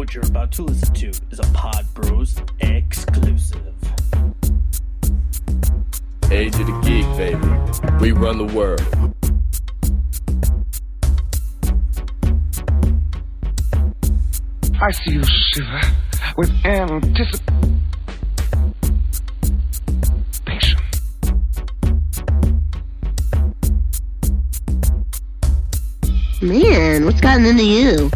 What you're about to listen to is a Pod Bros exclusive. Age of the Geek, baby. We run the world. I see you shiver with anticipation. Man, what's gotten into you?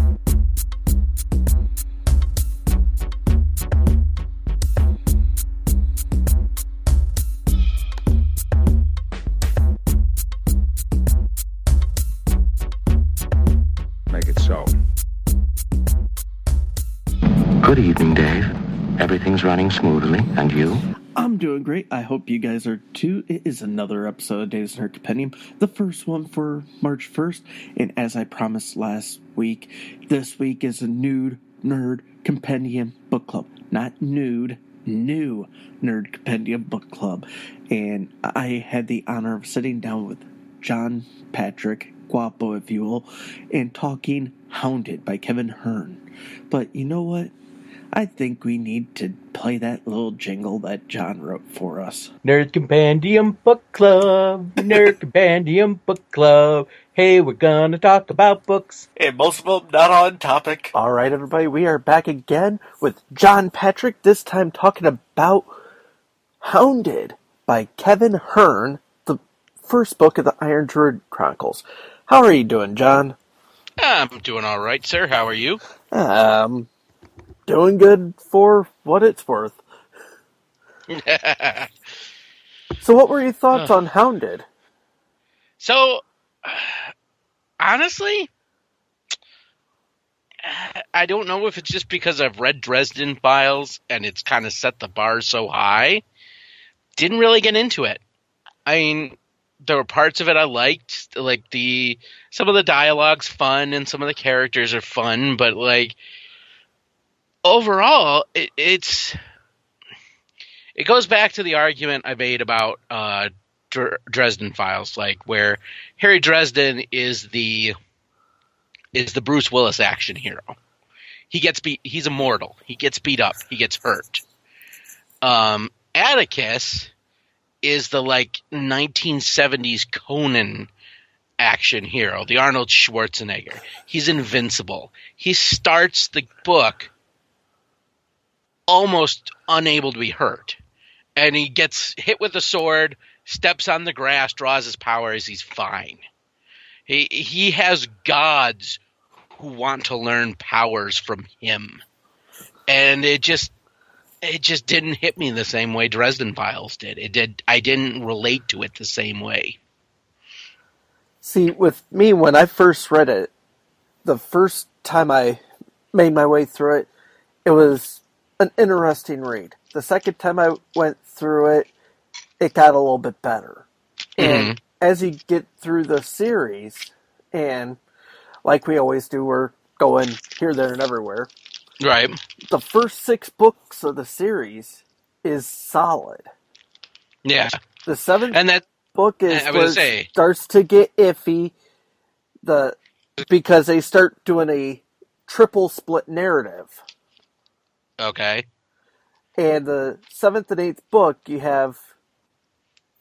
Smoothly, and you? I'm doing great. I hope you guys are too. It is another episode of Days Nerd Compendium, the first one for March 1st. And as I promised last week, this week is a nude nerd compendium book club. Not nude, new nerd compendium book club. And I had the honor of sitting down with John Patrick Guapo, if you will, and talking Hounded by Kevin Hearne. But you know what? I think we need to play that little jingle that John wrote for us. Nerd Compendium Book Club. Nerd Compendium Book Club. Hey, we're gonna talk about books. And most of them not on topic. All right, everybody, we are back again with John Patrick, this time talking about Hounded by Kevin Hearne, the first book of the Iron Druid Chronicles. How are you doing, John? I'm doing all right, sir. How are you? Um, doing good for what it's worth. So, what were your thoughts on Hounded? so, honestly, I don't know if it's just because I've read Dresden Files and it's kind of set the bar so high. Didn't really get into it. I mean, there were parts of it I liked, like the some of the dialogue's fun and some of the characters are fun, but like overall, it, it's it goes back to the argument I made about uh, Dr- Dresden Files, like where Harry Dresden is the is the Bruce Willis action hero. He gets beat. He's immortal. He gets beat up. He gets hurt. Um, Atticus is the like 1970s Conan action hero, the Arnold Schwarzenegger. He's invincible. He starts the book almost unable to be hurt. And he gets hit with a sword, steps on the grass, draws his powers, he's fine. He he has gods who want to learn powers from him. And it just it just didn't hit me the same way Dresden Files did. It did I didn't relate to it the same way. See, with me, when I first read it, the first time I made my way through it, it was an interesting read. The second time I went through it, it got a little bit better. And mm-hmm. as you get through the series, and like we always do, we're going here, there, and everywhere. Right. The first six books of the series is solid. Yeah. The seventh And that book is I was where gonna it say- starts to get iffy. The because they start doing a triple split narrative, okay. and the seventh and eighth book you have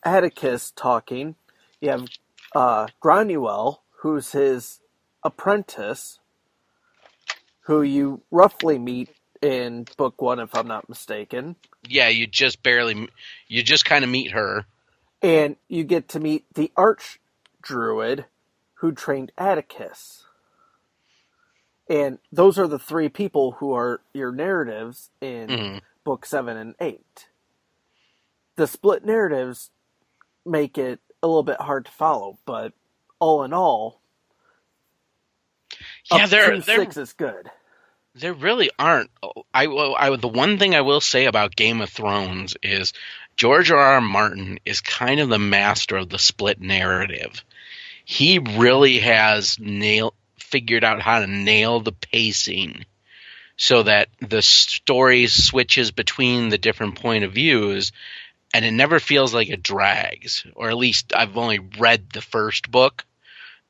Atticus talking. You have uh, Granuaile, who's his apprentice, who you roughly meet in book one, if I'm not mistaken. Yeah, you just barely you just kind of meet her. and you get to meet the arch druid who trained Atticus. And those are the three people who are your narratives in Mhm. book seven and eight. The split narratives make it a little bit hard to follow, but all in all, Yeah, they're they're six is good. There really aren't. I, I the one thing I will say about Game of Thrones is George R. R. Martin is kind of the master of the split narrative. He really has nail figured out how to nail the pacing so that the story switches between the different point of views and it never feels like it drags or at least I've only read the first book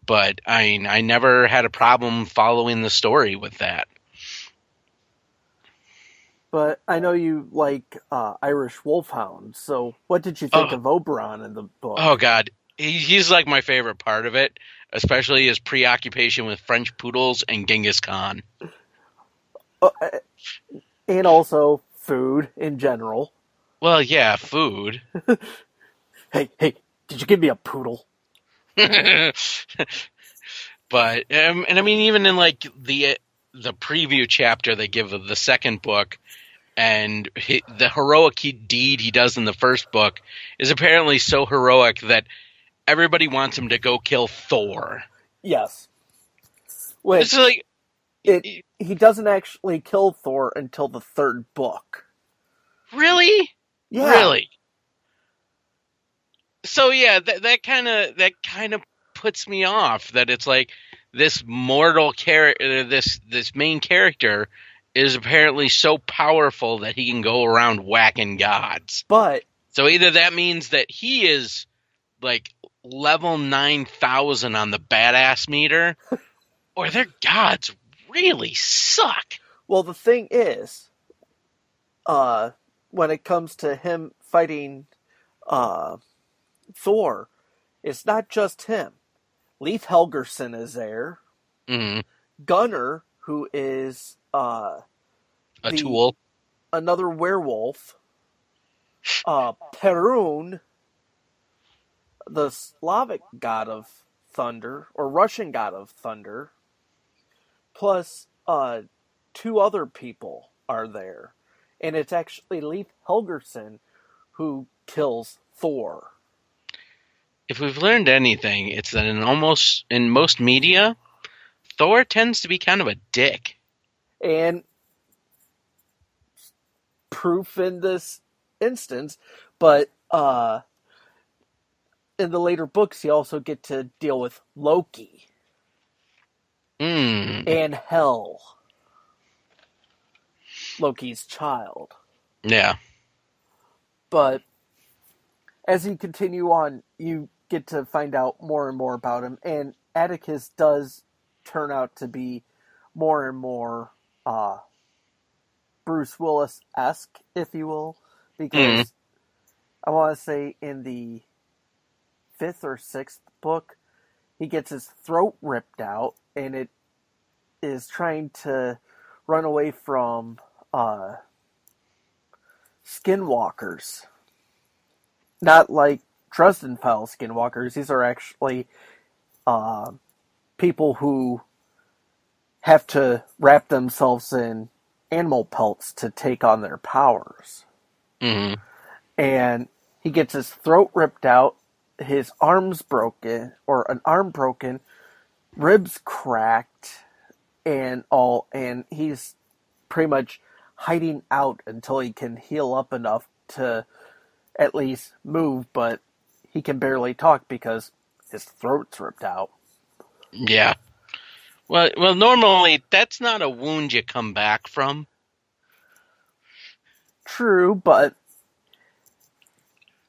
but I I never had a problem following the story with that. But I know you like uh, Irish Wolfhound, so what did you think Oh. of Oberon in the book? Oh God, he, he's like my favorite part of it, especially his preoccupation with French poodles and Genghis Khan. Uh, and also food in general. Well, yeah, food. Hey, hey, did you give me a poodle? but um, and I mean, even in like the the preview chapter they give of the second book, and he, the heroic he, deed he does in the first book is apparently so heroic that everybody wants him to go kill Thor. Yes. Which It's like it, he doesn't actually kill Thor until the third book. really, Yeah. really. So yeah, that that kind of that kind of puts me off. That it's like this mortal character, uh, this this main character is apparently so powerful that he can go around whacking gods. But So either that means that he is like level nine thousand on the badass meter, or their gods really suck. well, the thing is, uh, when it comes to him fighting, uh, Thor, it's not just him. Leif Helgarson is there. Mm-hmm. Gunnar, who is uh a The- tool. another werewolf. Uh, Perun, the Slavic god of thunder, or Russian god of thunder, plus uh, two other people are there. And it's actually Leif Helgarson who kills Thor. if we've learned anything, it's that in almost in most media, Thor tends to be kind of a dick. and proof in this instance but uh in the later books you also get to deal with loki. Mm, and hell loki's child. Yeah. but as you continue on you get to find out more and more about him. And atticus does turn out to be more and more uh bruce willis-esque if you will because i want to say in the fifth or sixth book he gets his throat ripped out and it is trying to run away from uh skinwalkers. Not like Dresden File skinwalkers. These are actually uh, people who have to wrap themselves in animal pelts to take on their powers. hmm And he gets his throat ripped out, his arms broken, or an arm broken, ribs cracked, and all, and he's pretty much hiding out until he can heal up enough to at least move, but he can barely talk because his throat's ripped out. Yeah. Well, well, normally that's not a wound you come back from. True, but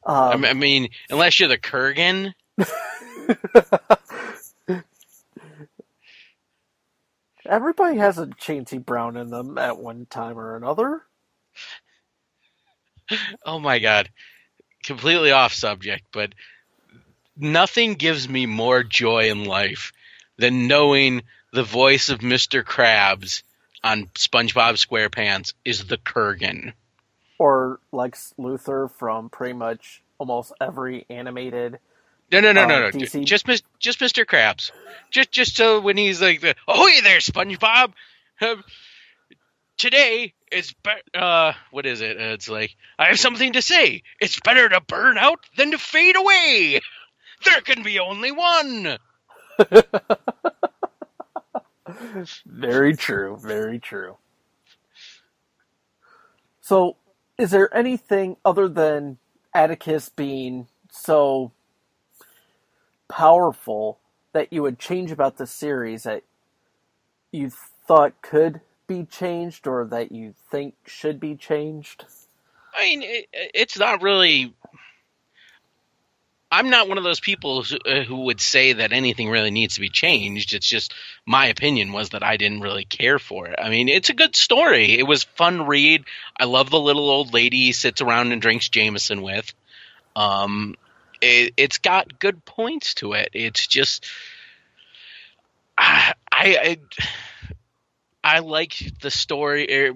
um, I mean, unless you're the Kurgan. everybody has a Chansey Brown in them at one time or another. Oh my god. Completely off subject, but nothing gives me more joy in life than knowing the voice of Mr. Krabs on SpongeBob SquarePants is the Kurgan. Or Lex Luthor from pretty much almost every animated. No, no, no, Uh, no, no. DC? Just, just Mr. Krabs. Just, just so when he's like, the, "Oh, hey there, SpongeBob." Uh, today it's be- uh, what is it? Uh, it's like I have something to say. It's better to burn out than to fade away. There can be only one. Very true, very true. So, is there anything other than Atticus being so powerful that you would change about the series that you thought could be changed or that you think should be changed? I mean, it, it's not really. I'm not one of those people who, uh, who would say that anything really needs to be changed. It's just my opinion was that I didn't really care for it. I mean, it's a good story. It was fun read. I love the little old lady sits around and drinks Jameson with. Um, it, it's got good points to it. It's just I I I like the story. er,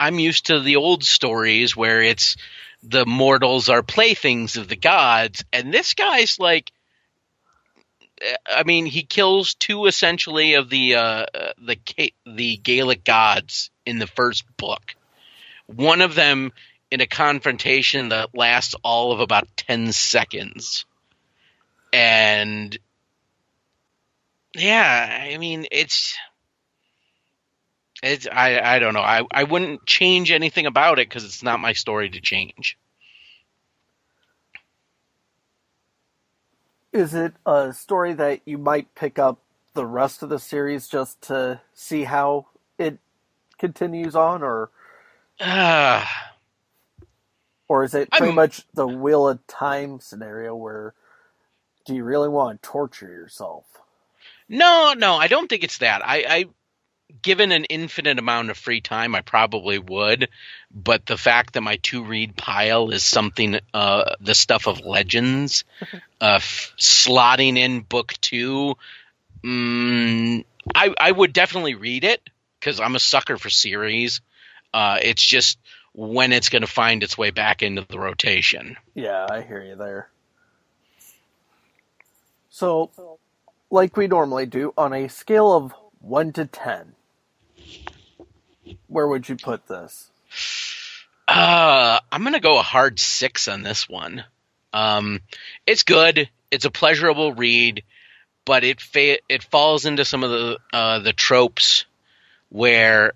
I'm used to the old stories where it's the mortals are playthings of the gods, and this guy's like. I mean, he kills two essentially of the uh, the the Gaelic gods in the first book. One of them in a confrontation that lasts all of about ten seconds, and yeah, I mean it's it's I I don't know. I I wouldn't change anything about it because it's not my story to change. Is it a story that you might pick up the rest of the series just to see how it continues on, or Uh, or is it pretty I'm- much the Wheel of Time scenario where do you really want to torture yourself? no, no, I don't think it's that. I, I given an infinite amount of free time, I probably would. But the fact that my to read pile is something, uh, the stuff of legends, uh, f- slotting in book two, mm, I I would definitely read it because I'm a sucker for series. Uh, it's just when it's going to find its way back into the rotation. Yeah, I hear you there. So, like we normally do, on a scale of 1 to 10, where would you put this? Uh, I'm gonna go a hard six on this one. Um, it's good. It's a pleasurable read, but it fa- it falls into some of the uh, the tropes where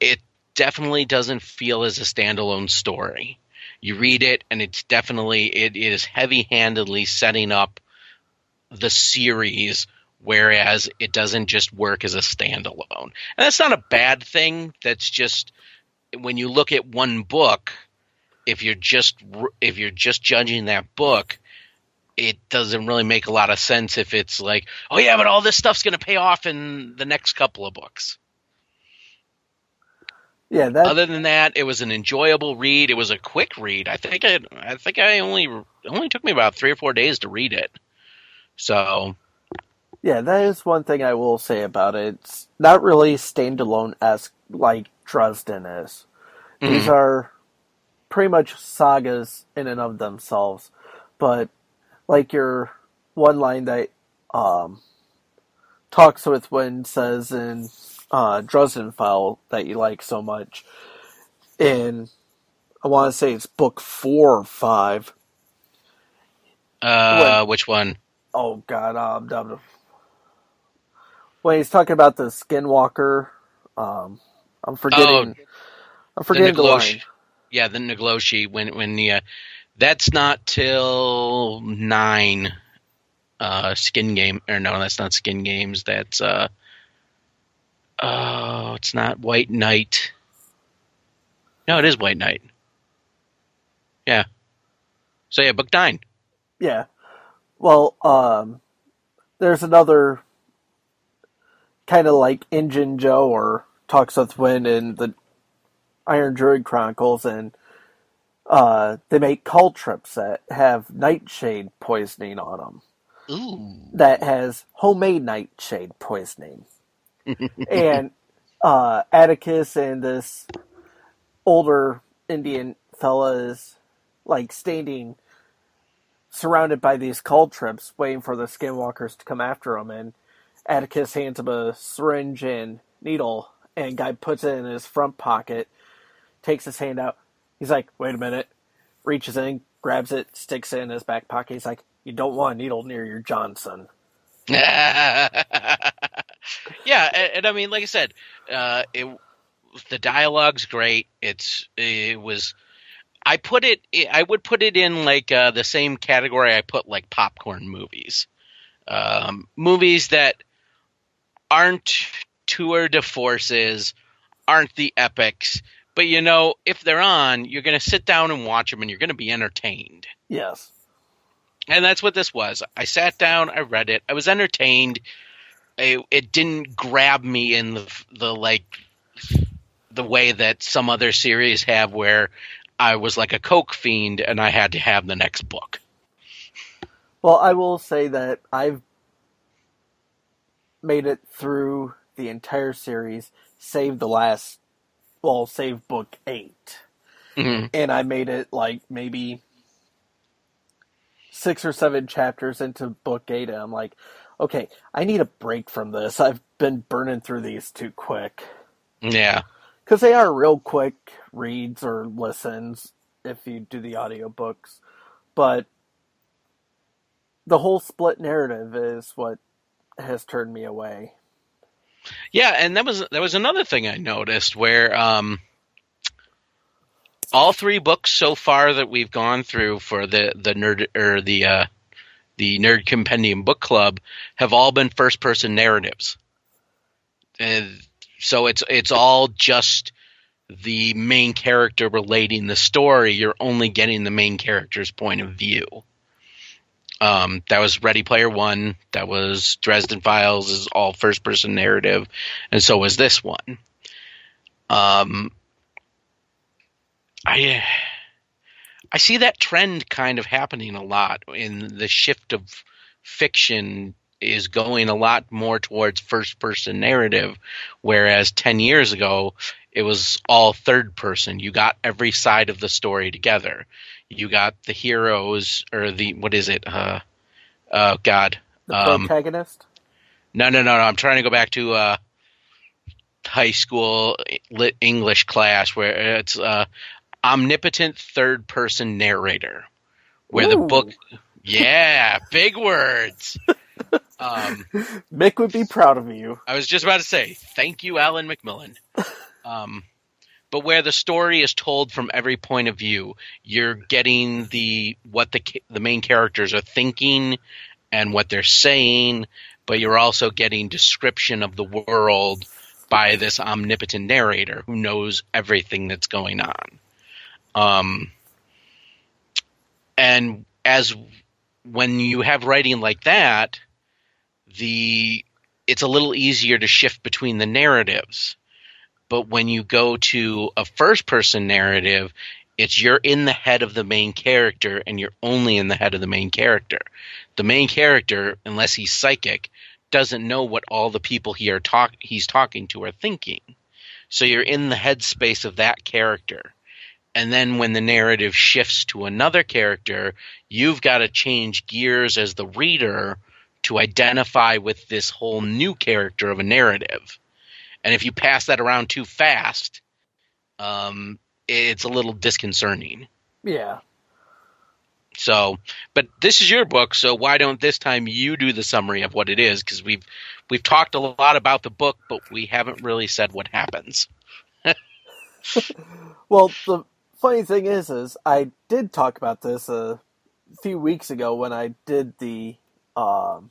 it definitely doesn't feel as a standalone story. You read it, and it's definitely it is heavy handedly setting up the series, whereas it doesn't just work as a standalone. And that's not a bad thing. That's just when you look at one book, if you're just if you're just judging that book, it doesn't really make a lot of sense if it's like, oh yeah, but all this stuff's going to pay off in the next couple of books. Yeah, that Other than that, it was an enjoyable read. It was a quick read. I think I I think I only it only took me about three or four days to read it. So yeah, that is one thing I will say about it. It's not really standalone esque like Dresden is. These are pretty much sagas in and of themselves, but like your one line that um, talks with Wind says in uh, Dresden File that you like so much. In I want to say it's book four or five. uh, which one? Oh God, um, when he's talking about the Skinwalker, um, I'm forgetting. I'm forgetting the, naagloshii. line. Yeah, the naagloshii when when the uh, that's not till nine uh skin game or no that's not skin games that's uh oh it's not white knight no it is white knight yeah so yeah book nine Yeah. Well, um, there's another kind of like Injun Joe or Talks with Wind in the Iron Druid Chronicles, and uh, they make caltrops that have nightshade poisoning on them. ooh That has homemade nightshade poisoning. and uh, Atticus and this older Indian fella is like standing surrounded by these caltrops, waiting for the skinwalkers to come after him. And Atticus hands him a syringe and needle, and guy puts it in his front pocket, takes his hand out. He's like, "Wait a minute!" Reaches in, grabs it, sticks it in his back pocket. He's like, "You don't want a needle near your Johnson." yeah, and, and I mean, like I said, uh, it the dialogue's great. It's it was. I put it. I would put it in like uh, the same category I put like popcorn movies, um, movies that aren't tour de forces, aren't the epics, but you know, if they're on, you're going to sit down and watch them, and you're going to be entertained. Yes. and that's what this was. I sat down, I read it, I was entertained. It, it didn't grab me in the the like the way that some other series have, where I was like a coke fiend and I had to have the next book. Well, I will say that I've made it through the entire series, save the last, well, save book 8 hmm and I made it like maybe six or seven chapters into book eight, and I'm like, okay, I need a break from this. I've been burning through these too quick. Yeah, because they are real quick reads or listens if you do the audiobooks, but the whole split narrative is what has turned me away. yeah, and that was that was another thing I noticed where um, all three books so far that we've gone through for the the nerd or the uh, the Nerd Compendium Book Club have all been first person narratives, and so it's it's all just the main character relating the story. You're only getting the main character's point of view. Um, that was Ready Player One. That was Dresden Files. Is all first person narrative, and so was this one. Um, I I see that trend kind of happening a lot in the shift of fiction is going a lot more towards first person narrative whereas 10 years ago it was all third person you got every side of the story together you got the heroes or the what is it uh oh god The Um, protagonist? no, no, no, no. I'm trying to go back to uh, high school lit English class where it's uh, omnipotent third person narrator, where the book, yeah, big words. Um, Mick would be proud of you. I was just about to say, thank you, Alan McMillan. Um, but where the story is told from every point of view, you're getting the what the the main characters are thinking and what they're saying, but you're also getting description of the world by this omnipotent narrator who knows everything that's going on. Um, and as when you have writing like that, the it's a little easier to shift between the narratives. But when you go to a first person narrative, it's you're in the head of the main character and you're only in the head of the main character. The main character, unless he's psychic, doesn't know what all the people he are talk he's talking to are thinking. So you're in the headspace of that character. And then when the narrative shifts to another character, you've got to change gears as the reader to identify with this whole new character of a narrative. And if you pass that around too fast, um, it's a little disconcerting. Yeah. So, but this is your book, so why don't this time you do the summary of what it is? Because we've we've talked a lot about the book, but we haven't really said what happens. Well, the funny thing is, is I did talk about this a few weeks ago when I did the um,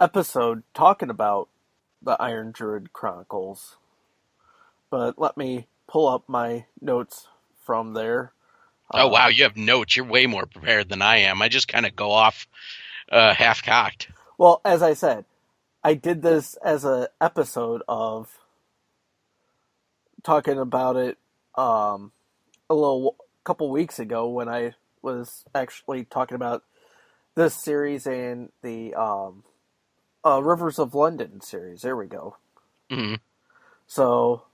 episode talking about the Iron Druid Chronicles. But let me pull up my notes from there. oh Uh, wow, you have notes. You're way more prepared than I am. I just kind of go off uh, half cocked. Well, as I said, I did this as a episode of talking about it um, a little couple weeks ago when I was actually talking about this series and the um, uh, Rivers of London series. There we go. hmm So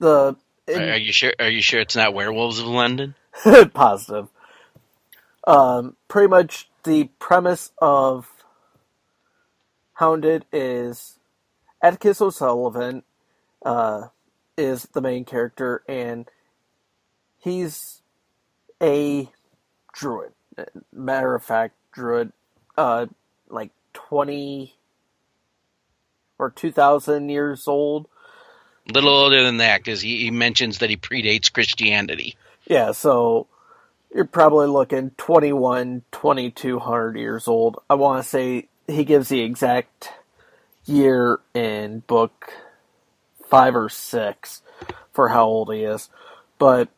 the in- Are, are you sure? Are you sure it's not Werewolves of London? positive. Um, pretty much the premise of Hounded is Atticus O'Sullivan uh, is the main character, and he's a druid. Matter of fact, druid, uh, like twenty or two thousand years old. Little older than that, because he, he mentions that he predates Christianity. Yeah, so you're probably looking 21, 2200 years old. I want to say he gives the exact year in book five or six for how old he is. But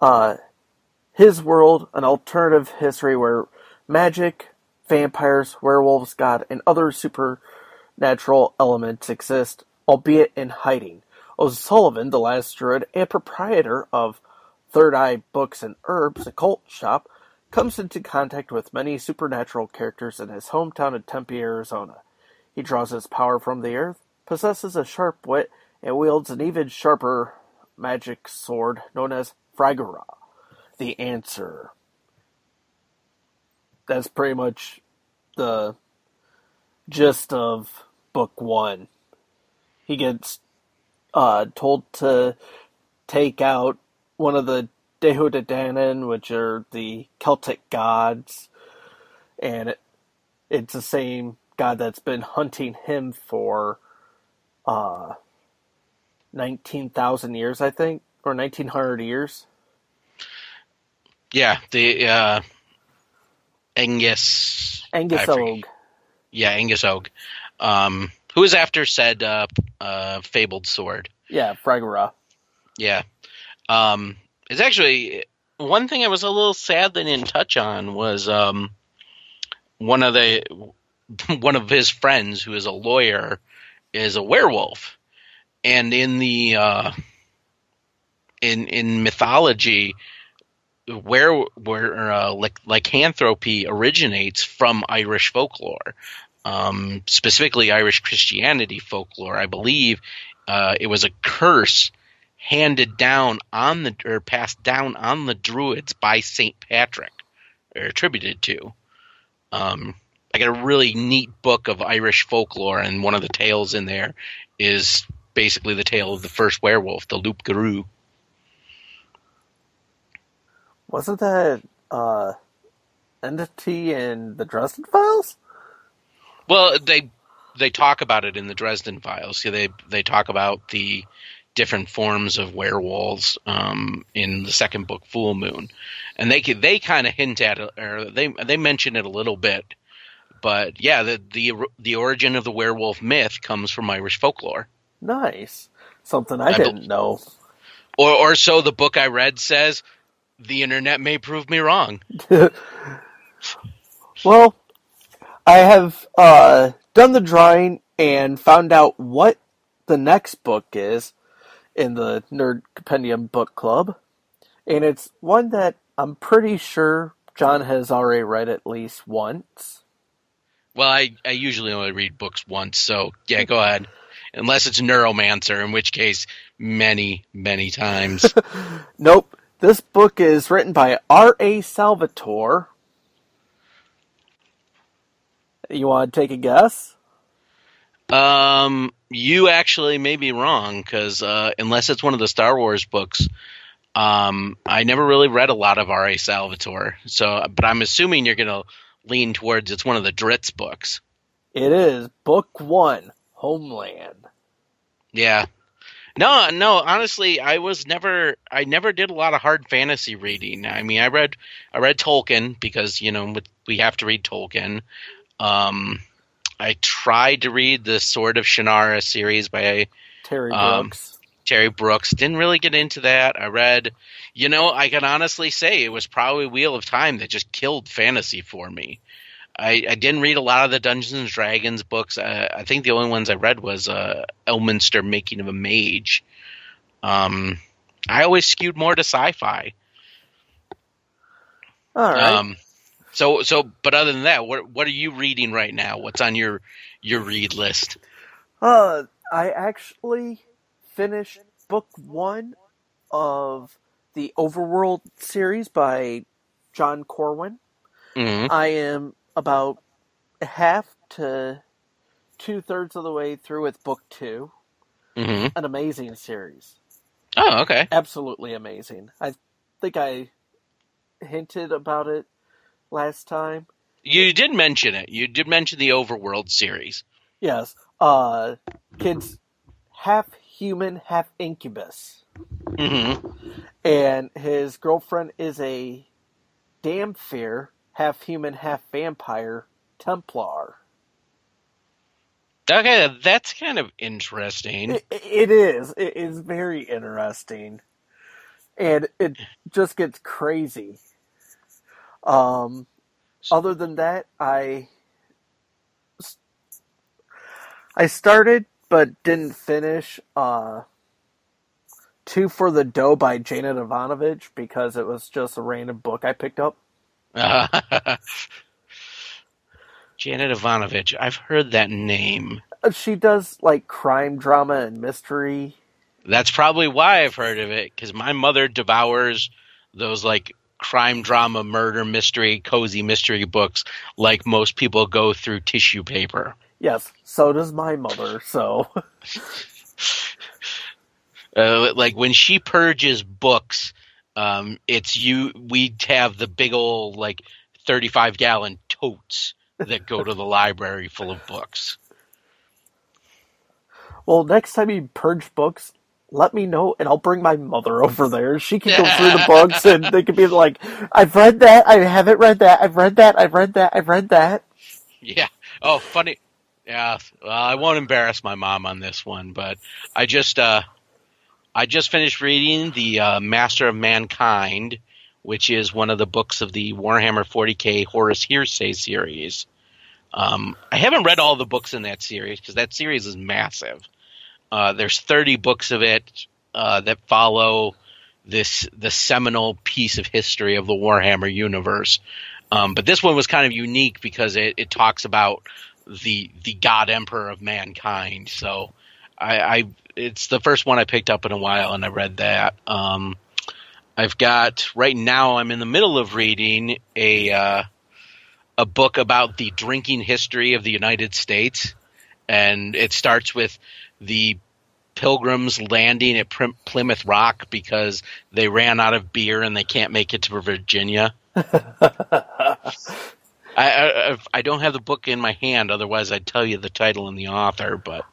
uh, his world, an alternative history where magic, vampires, werewolves, god, and other supernatural elements exist, albeit in hiding. O'Sullivan, the last druid and proprietor of Third Eye Books and Herbs, a cult shop, comes into contact with many supernatural characters in his hometown of Tempe, Arizona. He draws his power from the earth, possesses a sharp wit, and wields an even sharper magic sword known as Fragarach, the answer. That's pretty much the gist of book one. He gets uh, told to take out one of the Tuatha Dé Danann, which are the Celtic gods, and it, it's the same god that's been hunting him for uh, 19,000 years, I think, or 1900 years. Yeah, the uh, Angus. Angus Og. Yeah, Angus Og. Um, who is after said uh, uh, fabled sword? Yeah, Fragarach. Yeah. Um, it's actually one thing I was a little sad they didn't touch on was um, one of the one of his friends who is a lawyer is a werewolf, and in the uh, in in mythology, where where uh, lyc- lycanthropy originates from Irish folklore, um, specifically Irish Christianity folklore. I believe uh, it was a curse handed down on the or passed down on the Druids by Saint Patrick, or attributed to. Um, I got a really neat book of Irish folklore, and one of the tales in there is basically the tale of the first werewolf, the Loup Garou. Wasn't that uh, entity in the Dresden Files? Well, they they talk about it in the Dresden Files. They they talk about the different forms of werewolves um, in the second book, Full Moon, and they they kind of hint at it, or they they mention it a little bit. But yeah, the the the origin of the werewolf myth comes from Irish folklore, Nice. Something I, I didn't bel- know. or or so the book I read says. The internet may prove me wrong. Well, I have uh, done the drawing and found out what the next book is in the Nerd Compendium Book Club. And it's one that I'm pretty sure John has already read at least once. Well, I, I usually only read books once, so yeah, go ahead. Unless it's Neuromancer, in which case, many, many times. Nope. This book is written by R.A. Salvatore. You want to take a guess? um, you actually may be wrong, because uh, unless it's one of the Star Wars books, um, I never really read a lot of R.A. Salvatore. So, but I'm assuming you're going to lean towards it's one of the Drizzt books. It is Book One Homeland. Yeah. No, no, honestly, I was never I never did a lot of hard fantasy reading. I mean, I read I read Tolkien because, you know, we have to read Tolkien. Um I tried to read the Sword of Shannara series by Terry Um, Brooks. Terry Brooks. Didn't really get into that. I read, you know, I can honestly say it was probably Wheel of Time that just killed fantasy for me. I, I didn't read a lot of the Dungeons and Dragons books. Uh, I think the only ones I read was uh, Elminster Making of a Mage. Um, I always skewed more to sci-fi. All right. Um, so so, but other than that, what what are you reading right now? What's on your your read list? Uh, I actually finished book one of the Overworld series by John Corwin. hmm I am about half to two thirds of the way through with book two. hmm An amazing series. Oh, okay. Absolutely amazing. I think I hinted about it last time. You did mention it. You did mention the Overworld series. Yes. Uh, kid's half human, half incubus. hmm and his girlfriend is a dhampir, half human, half vampire Templar. Okay, that's kind of interesting. It, it is. It is very interesting, and it just gets crazy. Um, other than that, I I started but didn't finish uh, Two for the Dough by Janet Evanovich because it was just a random book I picked up. Janet Evanovich. I've heard that name. Uh, She does like crime drama and mystery. That's probably why I've heard of it because my mother devours those like crime drama, murder mystery, cozy mystery books like most people go through tissue paper. Yes, so does my mother. So Uh, like when she purges books, um, it's you. We have the big old like thirty-five gallon totes that go to the library full of books. Well, next time you purge books, let me know and I'll bring my mother over there. She can go through the books and they can be like, I've read that, I haven't read that, I've read that, I've read that, I've read that. Yeah. Oh, funny. Yeah. Well, I won't embarrass my mom on this one, but I just uh, I just finished reading the uh, Master of Mankind, which is one of the books of the Warhammer 40k Horus Heresy series. Um, I haven't read all the books in that series because that series is massive. Uh, there's 30 books of it uh, that follow this the seminal piece of history of the Warhammer universe. Um, but this one was kind of unique because it, it talks about the the God Emperor of mankind. So I, I it's the first one I picked up in a while, and I read that. Um, I've got right now. I'm in the middle of reading a uh, a book about the drinking history of the United States, and it starts with the pilgrims landing at Prim- Plymouth Rock because they ran out of beer and they can't make it to Virginia. I, I I don't have the book in my hand, otherwise I'd tell you the title and the author. But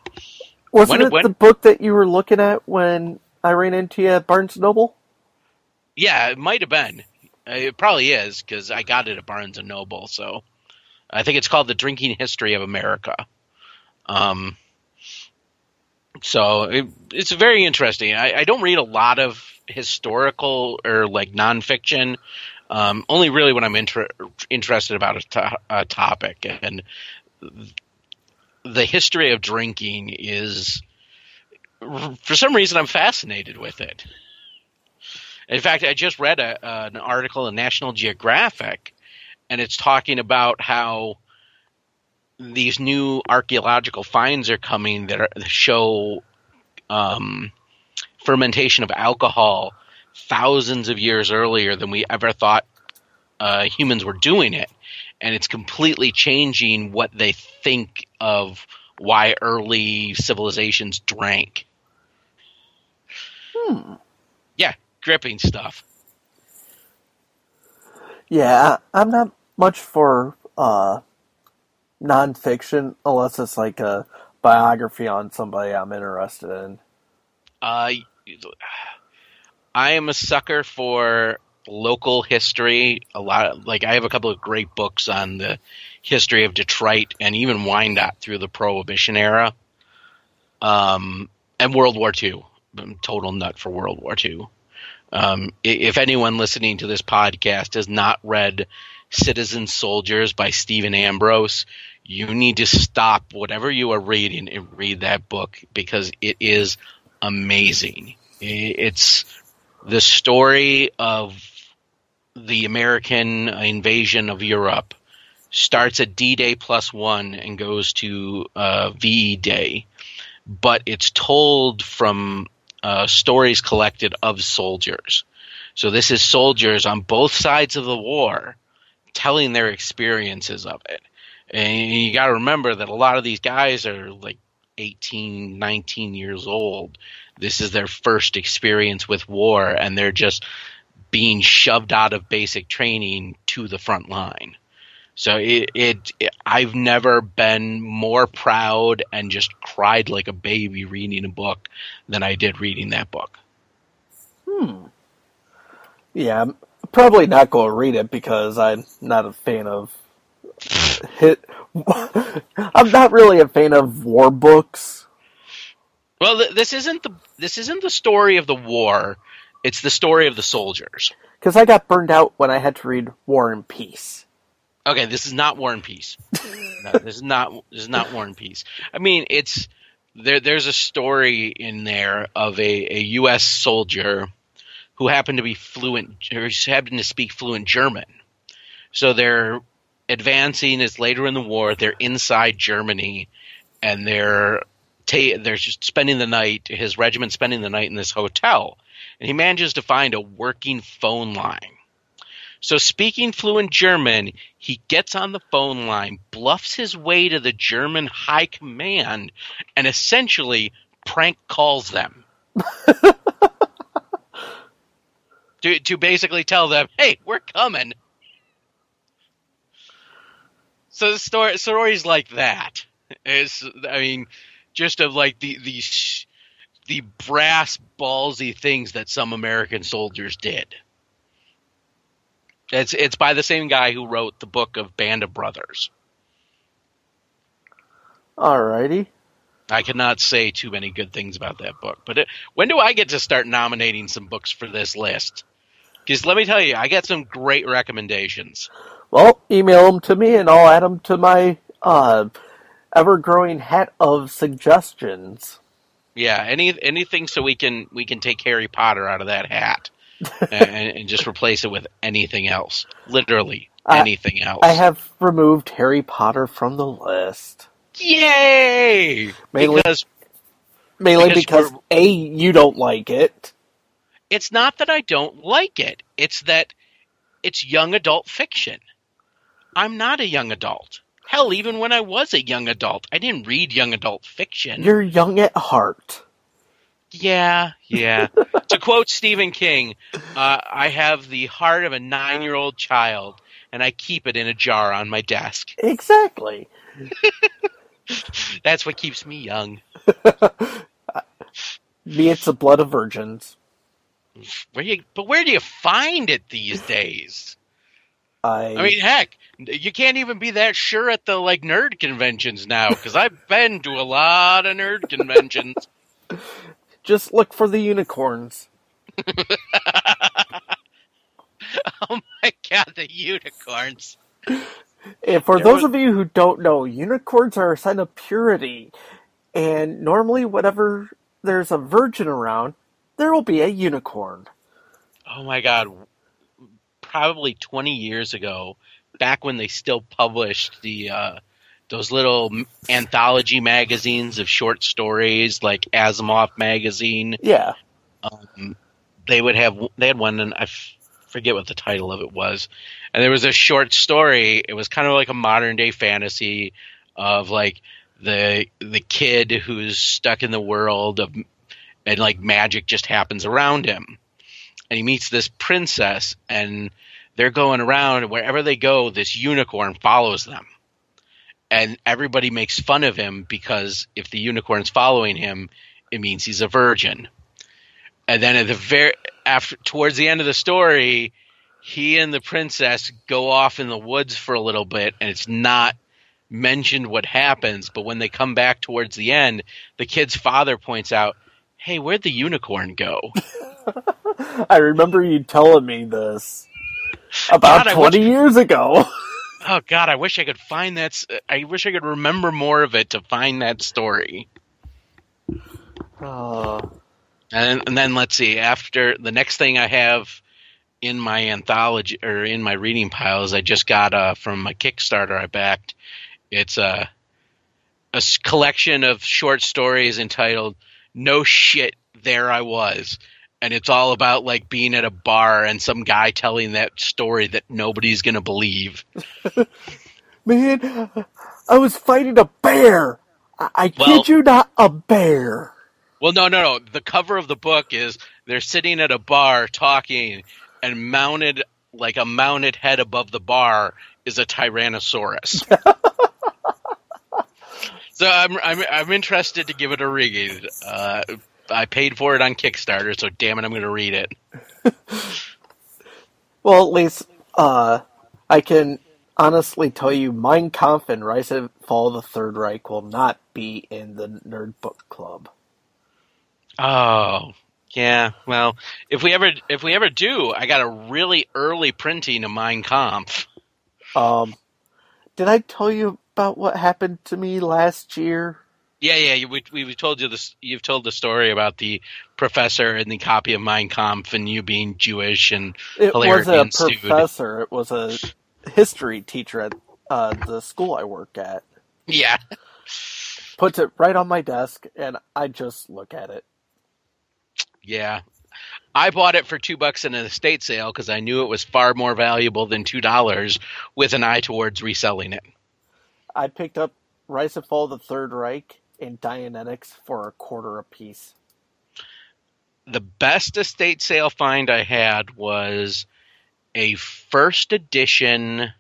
Wasn't When- it when- the book that you were looking at when I ran into you at Barnes Noble? yeah, it might have been. Uh, It probably is because I got it at Barnes and Noble. So I think it's called "The Drinking History of America." Um, so it, it's very interesting. I, I don't read a lot of historical or like nonfiction. Um, only really when I'm inter- interested about a, to- a topic, and the history of drinking is, for some reason, I'm fascinated with it. In fact, I just read a, uh, an article in National Geographic, and it's talking about how these new archaeological finds are coming that, are, that show um, fermentation of alcohol thousands of years earlier than we ever thought uh, humans were doing it, and it's completely changing what they think of why early civilizations drank. Hmm. Yeah, gripping stuff. Yeah, I'm not much for uh, nonfiction unless it's like a biography on somebody I'm interested in. Uh, I am a sucker for local history. A lot, of, like I have a couple of great books on the history of Detroit and even Wyandotte through the Prohibition era, um, and World War II. I'm total nut for World War II. Um, if anyone listening to this podcast has not read Citizen Soldiers by Stephen Ambrose, you need to stop whatever you are reading and read that book because it is amazing. It's the story of the American invasion of Europe. Starts at D Day plus one and goes to uh, VE Day, but it's told from uh, stories collected of soldiers. So this is soldiers on both sides of the war telling their experiences of it. And you got to remember that a lot of these guys are like 18, 19 years old. This is their first experience with war, and they're just being shoved out of basic training to the front line. So it, it, it I've never been more proud and just cried like a baby reading a book than I did reading that book. Hmm. Yeah, probably not going to read it because I'm not a fan of hit. I'm not really a fan of war books. Well, th- this isn't the this isn't the story of the war. It's the story of the soldiers. because I got burned out when I had to read War and Peace. Okay, this is not War and Peace. no, this is not this is not War and Peace. I mean, it's there. There's a story in there of a, a U.S. soldier who happened to be fluent or happened to speak fluent German. So they're advancing. It's later in the war. They're inside Germany, and they're ta- they're just spending the night. His regiment spending the night in this hotel, and he manages to find a working phone line. So, speaking fluent German, he gets on the phone line, bluffs his way to the German high command, and essentially prank calls them. to, to basically tell them, hey, we're coming. So the story stories like that is, I mean, just of like the the the brass ballsy things that some American soldiers did. It's it's by the same guy who wrote the book of Band of Brothers. Alrighty. I cannot say too many good things about that book. But it, when do I get to start nominating some books for this list? Because let me tell you, I got some great recommendations. Well, email them to me and I'll add them to my uh, ever growing hat of suggestions. Yeah, any anything so we can we can take Harry Potter out of that hat and, and just replace it with anything else. Literally I- anything else. I have removed Harry Potter from the list. Yay! Mainly- because Mainly Because because, A, you don't like it. It's not that I don't like it. It's that it's young adult fiction. I'm not a young adult. Hell, even when I was a young adult, I didn't read young adult fiction. You're young at heart. Yeah, yeah. to quote Stephen King, uh, I have the heart of a nine year old child, and I keep it in a jar on my desk. Exactly. That's what keeps me young. Me, it's the blood of virgins. Where you, but where do you find it these days? I, I mean, heck, you can't even be that sure at the like nerd conventions now because I've been to a lot of nerd conventions. just look for the unicorns. oh my god, the unicorns! And for There those was- of you who don't know, unicorns are a sign of purity. And normally, whenever there's a virgin around, there will be a unicorn. Oh my god, probably 20 years ago, back when they still published the uh, those little anthology magazines of short stories, like Asimov magazine. Yeah. Um, they would have they had one, and I f- forget what the title of it was. And there was a short story. It was kind of like a modern day fantasy of like the the kid who's stuck in the world of and like magic just happens around him. And he meets this princess and they're going around and wherever they go this unicorn follows them. And everybody makes fun of him because if the unicorn's following him it means he's a virgin. And then at the very after towards the end of the story he and the princess go off in the woods for a little bit and it's not mentioned what happens but when they come back towards the end the kid's father points out hey where'd the unicorn go I remember you telling me this about God, 20 wish- years ago. Oh God, I wish I could find that. I wish I could remember more of it to find that story. Uh, And, and then let's see. After the next thing I have in my anthology or in my reading piles, I just got uh, from a Kickstarter I backed. It's a a collection of short stories entitled "No Shit, There I Was." And it's all about like being at a bar and some guy telling that story that nobody's gonna believe. man, I was fighting a bear. I, I Well- kid you not, a bear. Well, no, no, no. The cover of the book is they're sitting at a bar talking, and mounted like a mounted head above the bar is a Tyrannosaurus. so I'm I'm I'm interested to give it a read. Uh, I paid for it on Kickstarter, so damn it, I'm going to read it. Well, at least uh, I can honestly tell you, Mein Kampf and Rise and Fall of the Third Reich will not be in the Nerd Book Club. Oh, Yeah, well, if we ever if we ever do, I got a really early printing of Mein Kampf. Um, did I tell you about what happened to me last year? Yeah, yeah, you, we we told you this. You've told the story about the professor and the copy of Mein Kampf, and you being Jewish and It wasn't a professor. It was a history teacher at uh, the school I work at. Yeah, Puts it right on my desk, and I just look at it. yeah. I bought it for two bucks in an estate sale because I knew it was far more valuable than two dollars, with an eye towards reselling it. I picked up Rise and Fall of the Third Reich and Dianetics for a quarter a piece. the best estate sale find I had was a first edition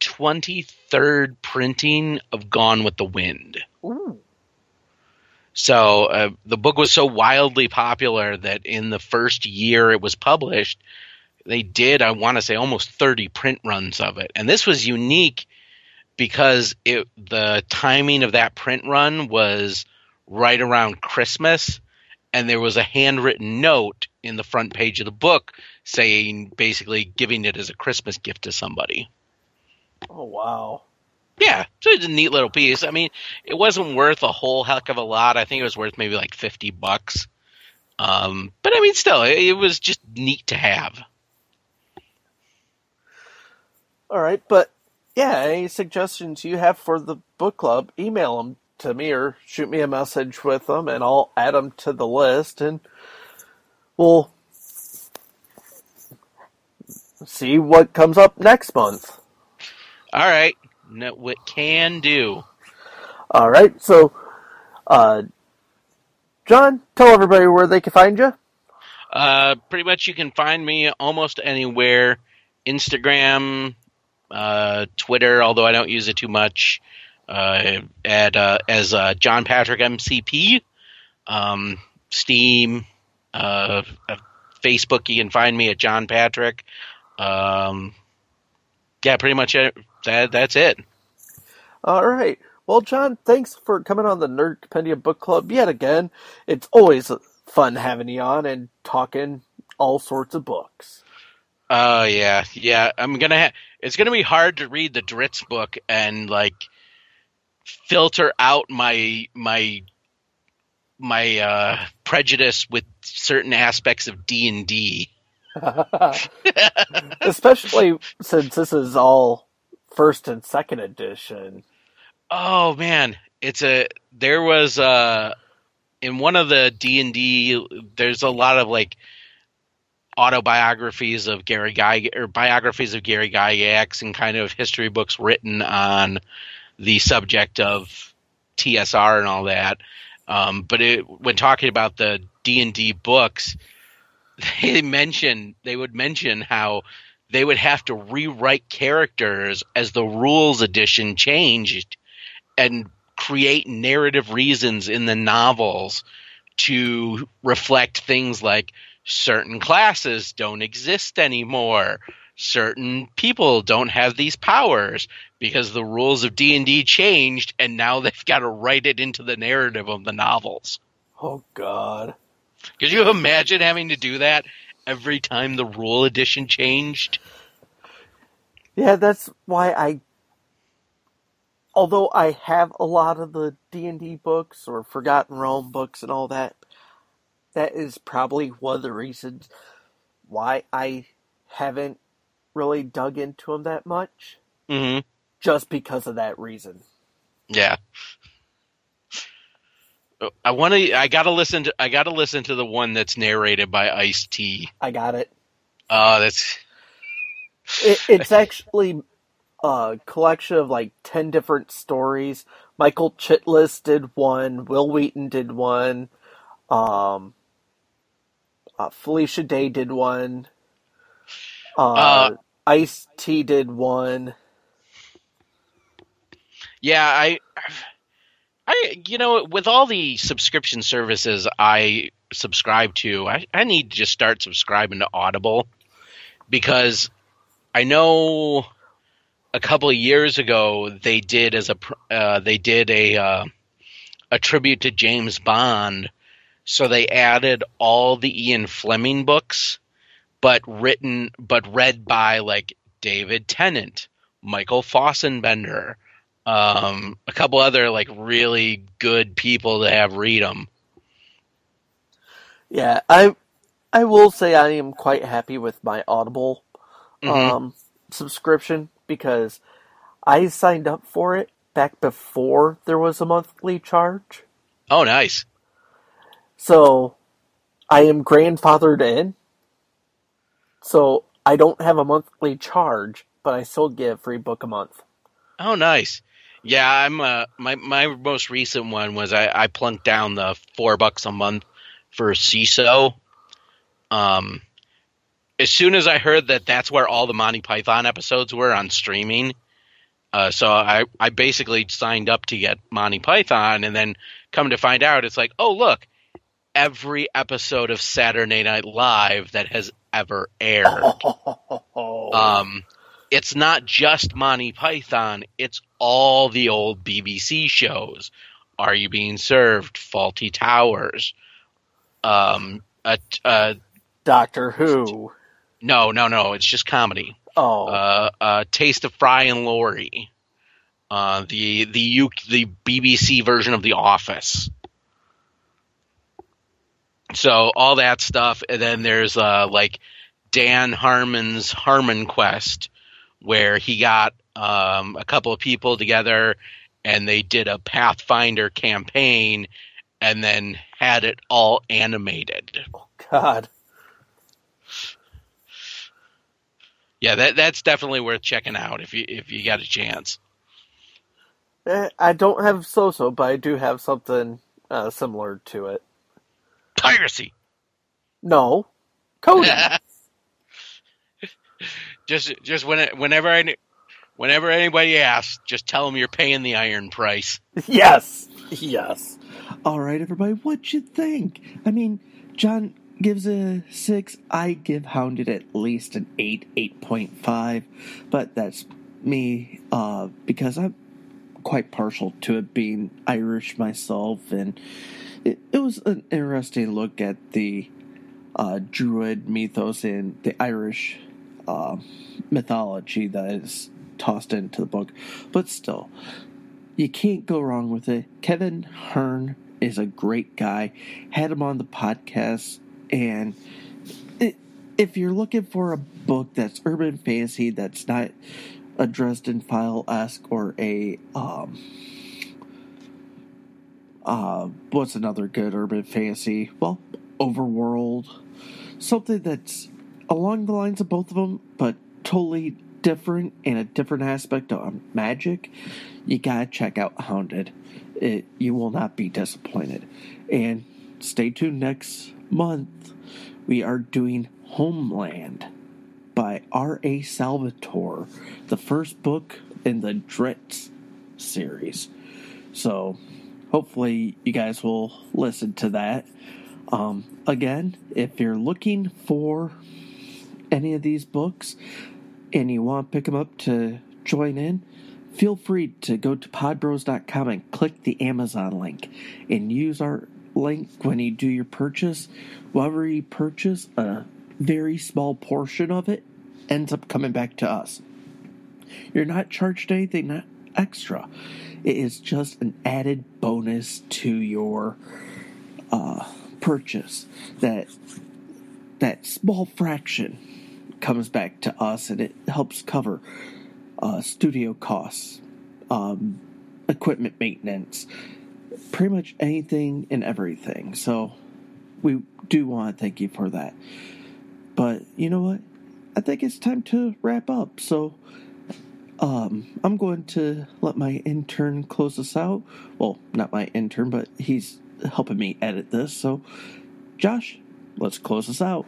23rd printing of Gone with the Wind. Ooh. So uh, the book was so wildly popular that in the first year it was published, they did, I want to say, almost 30 print runs of it. And this was unique because it the timing of that print run was right around Christmas, and there was a handwritten note in the front page of the book saying basically giving it as a Christmas gift to somebody. Oh wow. Yeah, so it's a neat little piece. I mean, it wasn't worth a whole heck of a lot. I think it was worth maybe like fifty bucks. Um, but I mean, still, it, it was just neat to have. All right, but yeah, any suggestions you have for the book club, email them to me or shoot me a message with them, and I'll add them to the list, and we'll see what comes up next month. All right, no, what can do? All right, so, uh, John, tell everybody where they can find you. Uh, pretty much, you can find me almost anywhere. Instagram, uh, Twitter, although I don't use it too much. Uh, at uh, as uh, John Patrick MCP, um, Steam, uh, uh, Facebook. You can find me at John Patrick. Um, yeah, pretty much it. That that's it. All right. Well, John, thanks for coming on the Nerd Compendium Book Club yet again. It's always fun having you on and talking all sorts of books. Oh yeah, yeah. I'm gonna. Ha- it's gonna be hard to read the Drizzt book and like filter out my my my uh, prejudice with certain aspects of D and D. Especially since this is all first and second edition. Oh man, it's a. There was uh in one of the D and D. There's a lot of like autobiographies of Gary Gygax or biographies of Gary Gygax and kind of history books written on the subject of TSR and all that. Um, but it, when talking about the D and D books, they mention they would mention how they would have to rewrite characters as the rules edition changed and create narrative reasons in the novels to reflect things like certain classes don't exist anymore certain people don't have these powers because the rules of D&D changed and now they've got to write it into the narrative of the novels. Oh God. Could you imagine having to do that every time the rule edition changed? Yeah, that's why I although I have a lot of the D&D books or Forgotten Realm books and all that, that is probably one of the reasons why I haven't really dug into them that much. Mhm. Just because of that reason. Yeah. I want to I got to listen to I got to listen to the one that's narrated by Ice-T. I got it. Oh, that's it it's actually a collection of like 10 different stories. Michael Chiklis did one, Wil Wheaton did one, um, uh, Felicia Day did one, uh, Uh, Ice T did one. Yeah, I, I, you know, with all the subscription services I subscribe to, I, I need to just start subscribing to Audible because I know a couple of years ago they did as a uh, they did a uh, a tribute to James Bond so they added all the Ian Fleming books, but written but read by like David Tennant, Michael Fassbender, um, a couple other like really good people to have read them. Yeah, I I will say I am quite happy with my Audible Mhm. um, subscription because I signed up for it back before there was a monthly charge. Oh, nice. So I am grandfathered in. So I don't have a monthly charge, but I still get a free book a month. Oh, nice. Yeah, I'm. Uh, my my most recent one was I, I plunked down the four bucks a month for Seeso. Um, as soon as I heard that that's where all the Monty Python episodes were on streaming, uh, so I I basically signed up to get Monty Python, and then come to find out, it's like, oh look, every episode of Saturday Night Live that has ever aired. Um, it's not just Monty Python; it's all the old BBC shows. Are you being served? Fawlty Towers. Um, a, a, Doctor Who. no, no, no. It's just comedy. Oh, Uh, uh, Taste of Fry and Laurie. Uh, the the U, the BBC version of The Office. So all that stuff, and then there's uh, like Dan Harmon's Harmon Quest, where he got um, a couple of people together and they did a Pathfinder campaign, and then had it all animated. God. Yeah, that that's definitely worth checking out if you if you got a chance. Eh, I don't have so-so, but I do have something uh, similar to it. Piracy. No. Kodi. just just when it, whenever any, whenever anybody asks, just tell them you're paying the iron price. yes. Yes. All right, everybody, what you think? I mean, John gives a six. I give Hounded at least an eight, eight point five, but that's me uh, because I'm quite partial to it being Irish myself, and it, it was an interesting look at the uh, Druid mythos and the Irish uh, mythology that is tossed into the book, but still you can't go wrong with it. Kevin Hearne is a great guy. Had him on the podcast, and it, if you're looking for a book that's urban fantasy, that's not a Dresden File esque or a um, uh, what's another good urban fantasy? Well, Overworld, something that's along the lines of both of them, but totally different and a different aspect of magic, you gotta check out Hounded. It, you will not be disappointed. And stay tuned next month. We are doing Homeland by R.A. Salvatore, the first book in the Drizzt series. So hopefully you guys will listen to that. Um, again, if you're looking for any of these books and you want to pick them up to join in, feel free to go to podbros.com and click the Amazon link and use our link when you do your purchase. Whatever you purchase, a very small portion of it ends up coming back to us. You're not charged anything not extra. It is just an added bonus to your uh, purchase. That that small fraction comes back to us, and it helps cover uh, studio costs, um, equipment maintenance, pretty much anything and everything. So we do want to thank you for that. But you know what? I think it's time to wrap up. So um, I'm going to let my intern close this out. Well, not my intern, but he's helping me edit this. So, Josh, let's close this out.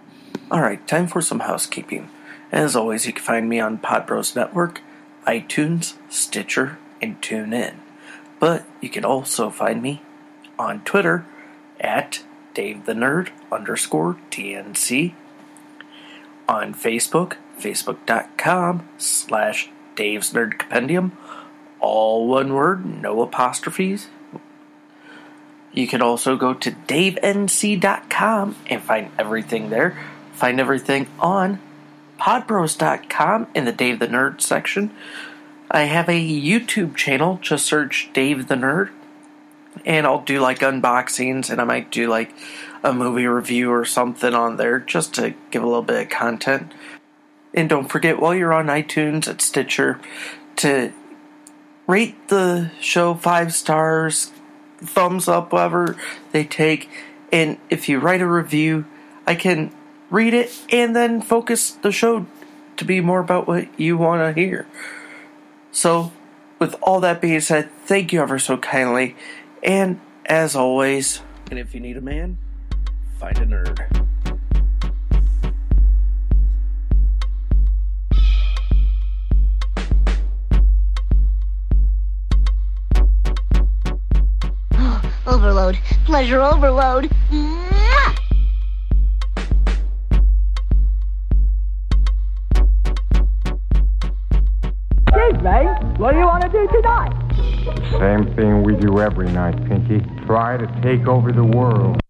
All right, time for some housekeeping. As always, you can find me on Podbros Network, iTunes, Stitcher, and TuneIn. But you can also find me on Twitter at Dave the Nerd underscore TNC, on Facebook, facebook.com slash Dave's Nerd Compendium, all one word, no apostrophes. You can also go to davenc.com and find everything there. Find everything on podbros.com in the Dave the Nerd section. I have a YouTube channel, just search Dave the Nerd. And I'll do like unboxings and I might do like a movie review or something on there just to give a little bit of content. And don't forget, while you're on iTunes at Stitcher, to rate the show five stars, thumbs up, whatever they take. And if you write a review, I can read it and then focus the show to be more about what you want to hear. So, with all that being said, thank you ever so kindly. And as always, and if you need a man, find a nerd. Overload. Pleasure overload. Mwah! Excuse me, what do you want to do tonight? Same thing we do every night, Pinky. Try to take over the world.